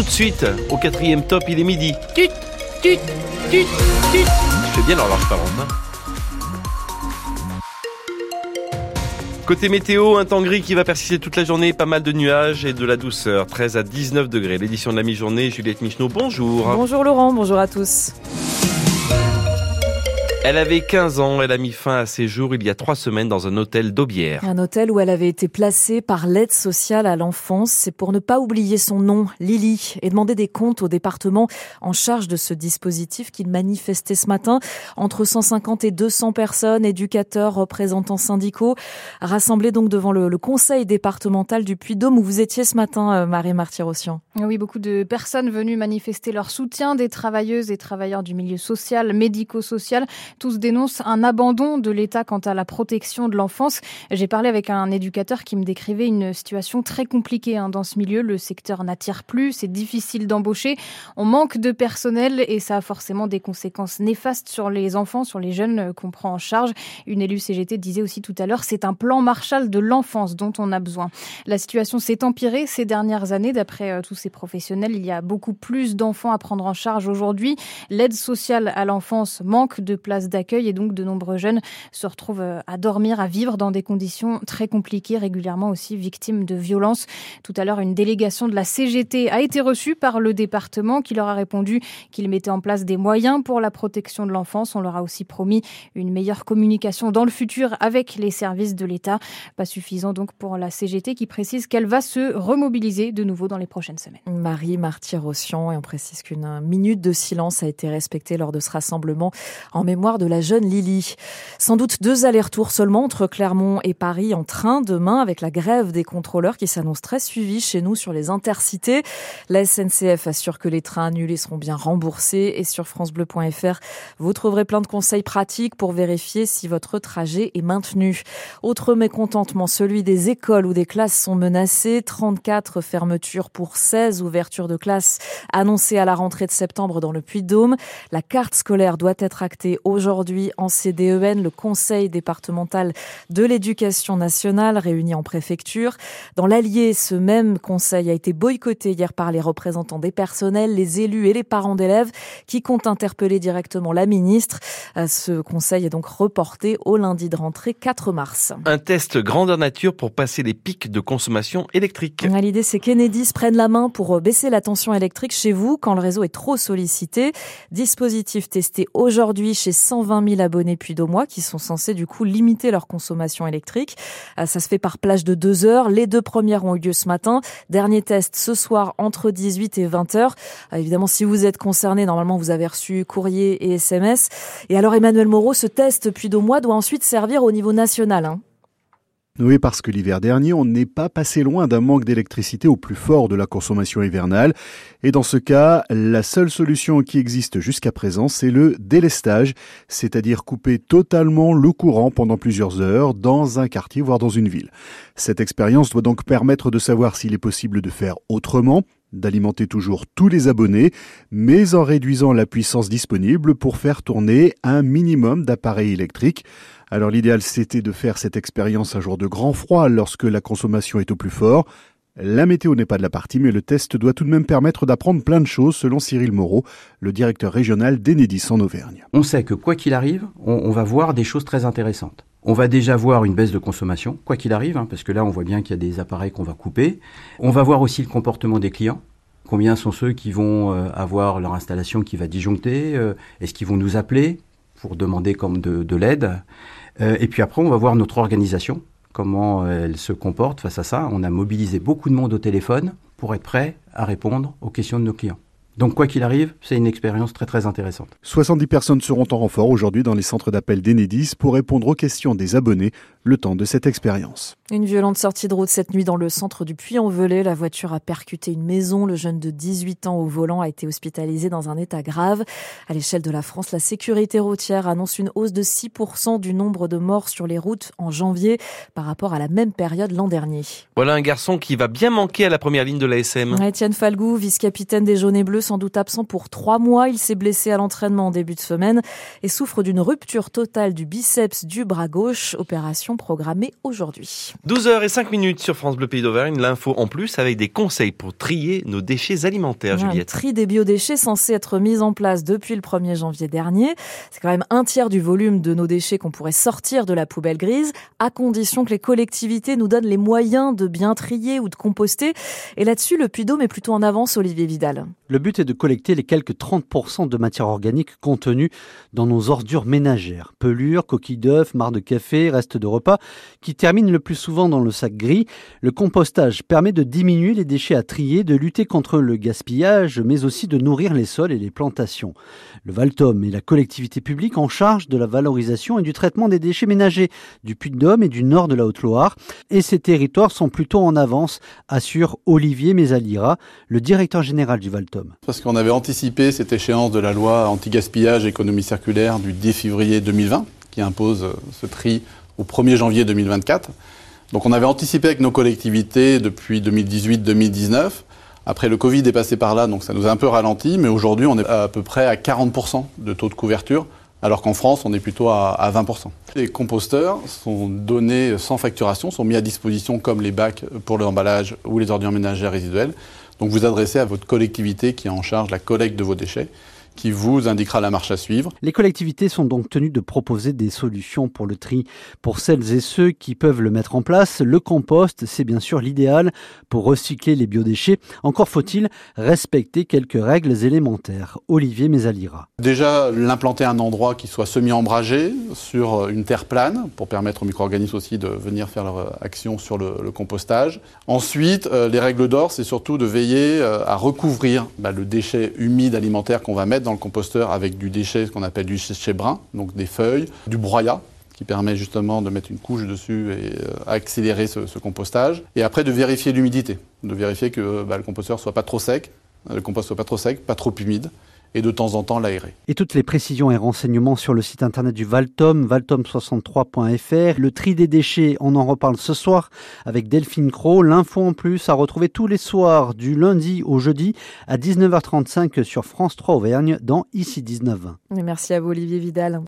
tout de suite au quatrième top, il est midi. Tut, tut, tut, tut. Je fais bien l'horloge parlante. Hein. Côté météo, un temps gris qui va persister toute la journée, pas mal de nuages et de la douceur, 13 à 19 degrés. L'édition de la mi-journée, Juliette Michneau, bonjour. Bonjour Laurent, bonjour à tous. Elle avait 15 ans, elle a mis fin à ses jours il y a trois semaines dans un hôtel d'Aubière. Un hôtel où elle avait été placée par l'aide sociale à l'enfance. C'est pour ne pas oublier son nom, Lily, et demander des comptes au département en charge de ce dispositif qu'il manifestait ce matin. Entre 150 et 200 personnes, éducateurs, représentants syndicaux, rassemblés donc devant le, conseil départemental du Puy-Dôme où vous étiez ce matin, euh, Marie Martyrossian. Oui, beaucoup de personnes venues manifester leur soutien, des travailleuses et travailleurs du milieu social, médico-social. Tous dénoncent un abandon de l'État quant à la protection de l'enfance. J'ai parlé avec un éducateur qui me décrivait une situation très compliquée hein, dans ce milieu. Le secteur n'attire plus, c'est difficile d'embaucher, on manque de personnel et ça a forcément des conséquences néfastes sur les enfants, sur les jeunes qu'on prend en charge. Une élue CGT disait aussi tout à l'heure, c'est un plan Marshall de l'enfance dont on a besoin. La situation s'est empirée ces dernières années d'après euh, tous ces professionnels. Il y a beaucoup plus d'enfants à prendre en charge aujourd'hui. L'aide sociale à l'enfance manque de place d'accueil et donc de nombreux jeunes se retrouvent euh, à dormir, à vivre dans des conditions très compliquées, régulièrement aussi victimes de violences. Tout à l'heure, une délégation de la CGT a été reçue par le département qui leur a répondu qu'il mettait en place des moyens pour la protection de l'enfance. On leur a aussi promis une meilleure communication dans le futur avec les services de l'État. Pas suffisant donc pour la CGT qui précise qu'elle va se remobiliser de nouveau dans les prochaines semaines. Marie Martyr-Rossian et on précise qu'une minute de silence a été respectée lors de ce rassemblement en mémoire de la jeune Lily. Sans doute deux allers-retours seulement entre Clermont et Paris en train demain avec la grève des contrôleurs qui s'annonce très suivie chez nous sur les intercités. La SNCF assure que les trains annulés seront bien remboursés et sur francebleu.fr, vous trouverez plein de conseils pratiques pour vérifier si votre trajet est maintenu. Autre mécontentement, celui des écoles où des classes sont menacées. 34 fermetures pour 16 ouvertures de classes annoncées à la rentrée de septembre dans le Puy-de-Dôme. La carte scolaire doit être actée aujourd'hui en CDEN, le Conseil départemental de l'éducation nationale réuni en préfecture. Dans l'Allier, ce même conseil a été boycotté hier par les représentants des personnels, les élus et les parents d'élèves qui comptent interpeller directement la ministre. Euh, ce conseil est donc reporté au lundi de rentrée 4 mars. Un test grandeur nature pour passer les pics de consommation électrique. L'idée, c'est qu'Enedis prenne la main pour euh, baisser la tension électrique chez vous quand le réseau est trop sollicité. Dispositif testé aujourd'hui chez 120 000 abonnés puis mois qui sont censés du coup limiter leur consommation électrique. Euh, ça se fait par plage de deux heures. Les deux premières ont eu lieu ce matin. Dernier test ce soir entre 18 et 20 heures. Euh, évidemment, si vous êtes concerné, normalement vous avez reçu courrier et SMS. Et alors Emmanuel Moreau, ce test puis mois doit ensuite servir au niveau national. Hein. Oui, parce que l'hiver dernier, on n'est pas passé loin d'un manque d'électricité au plus fort de la consommation hivernale. Et dans ce cas, la seule solution qui existe jusqu'à présent, c'est le délestage, c'est-à-dire couper totalement le courant pendant plusieurs heures dans un quartier, voire dans une ville. Cette expérience doit donc permettre de savoir s'il est possible de faire autrement, d'alimenter toujours tous les abonnés, mais en réduisant la puissance disponible pour faire tourner un minimum d'appareils électriques. Alors l'idéal c'était de faire cette expérience un jour de grand froid lorsque la consommation est au plus fort. La météo n'est pas de la partie, mais le test doit tout de même permettre d'apprendre plein de choses, selon Cyril Moreau, le directeur régional d'Enedis en Auvergne. On sait que quoi qu'il arrive, on, va voir des choses très intéressantes. On va déjà voir une baisse de consommation, quoi qu'il arrive, hein, parce que là on voit bien qu'il y a des appareils qu'on va couper. On va voir aussi le comportement des clients. Combien sont ceux qui vont euh, avoir leur installation qui va disjoncter euh, Est-ce qu'ils vont nous appeler pour demander comme de l'aide? Et puis après, on va voir notre organisation, comment elle se comporte face à ça. On a mobilisé beaucoup de monde au téléphone pour être prêt à répondre aux questions de nos clients. Donc quoi qu'il arrive, c'est une expérience très très intéressante. 70 personnes seront en renfort aujourd'hui dans les centres d'appel d'Enedis pour répondre aux questions des abonnés le temps de cette expérience. Une violente sortie de route cette nuit dans le centre du Puy-en-Velay. La voiture a percuté une maison. Le jeune de 18 ans au volant a été hospitalisé dans un état grave. À l'échelle de la France, la sécurité routière annonce une hausse de 6% du nombre de morts sur les routes en janvier par rapport à la même période l'an dernier. Voilà un garçon qui va bien manquer à la première ligne de l'ASM. Étienne Falgou, vice-capitaine des Jaunes et Bleus, bleu, sans doute absent pour trois mois. Il s'est blessé à l'entraînement en début de semaine et souffre d'une rupture totale du biceps du bras gauche. Opération programmée aujourd'hui. 12h et 5 minutes sur France Bleu Pays d'Auvergne. L'info en plus avec des conseils pour trier nos déchets alimentaires, Juliette. tri des biodéchets censé être mis en place depuis le 1er janvier dernier. C'est quand même un tiers du volume de nos déchets qu'on pourrait sortir de la poubelle grise, à condition que les collectivités nous donnent les moyens de bien trier ou de composter. Et là-dessus, le Puy-Dôme est plutôt en avance, Olivier Vidal. Le but est de collecter les quelques 30% de matière organique contenues dans nos ordures ménagères. Pelures, coquilles d'œufs, marre de café, restes de repas, qui terminent le plus souvent dans le sac gris. Le compostage permet de diminuer les déchets à trier, de lutter contre le gaspillage, mais aussi de nourrir les sols et les plantations. Le Valtom est la collectivité publique en charge de la valorisation et du traitement des déchets ménagers du Puy-de-Dôme et du nord de la Haute-Loire. Et ces territoires sont plutôt en avance, assure Olivier Mézalira, le directeur général du Valtom. Parce qu'on avait anticipé cette échéance de la loi anti-gaspillage économie circulaire du 10 février 2020, qui impose ce tri au 1er janvier 2024. Donc on avait anticipé avec nos collectivités depuis 2018-2019 après, le Covid est passé par là, donc ça nous a un peu ralenti, mais aujourd'hui, on est à peu près à 40% de taux de couverture, alors qu'en France, on est plutôt à, 20%. Les composteurs sont donnés sans facturation, sont mis à disposition comme les bacs pour l'emballage ou les ordures ménagères résiduelles. Donc vous adressez à votre collectivité qui est en charge la collecte de vos déchets qui vous indiquera la marche à suivre. Les collectivités sont donc tenues de proposer des solutions pour le tri. Pour celles et ceux qui peuvent le mettre en place, le compost, c'est bien sûr l'idéal pour recycler les biodéchets. Encore faut-il respecter quelques règles élémentaires. Olivier Mézalira. Déjà, l'implanter à un endroit qui soit semi-embragé sur une terre plane pour permettre aux micro-organismes aussi de venir faire leur action sur le, compostage. Ensuite, euh, les règles d'or, c'est surtout de veiller euh, à recouvrir bah, le déchet humide alimentaire qu'on va mettre dans le composteur avec du déchet, ce qu'on appelle du déchet brun, donc des feuilles, du broyat, qui permet justement de mettre une couche dessus et euh, accélérer ce, compostage. Et après, de vérifier l'humidité, de vérifier que bah, le composteur soit pas trop sec, le compost soit pas trop sec, pas trop humide et de temps en temps l'aérer. Et toutes les précisions et renseignements sur le site internet du Valtom, valtom63.fr. Le tri des déchets, on en reparle ce soir avec Delphine Cro. L'info en plus à retrouver tous les soirs du lundi au jeudi à 19h35 sur France 3 Auvergne dans Ici 19. Merci à vous Olivier Vidal.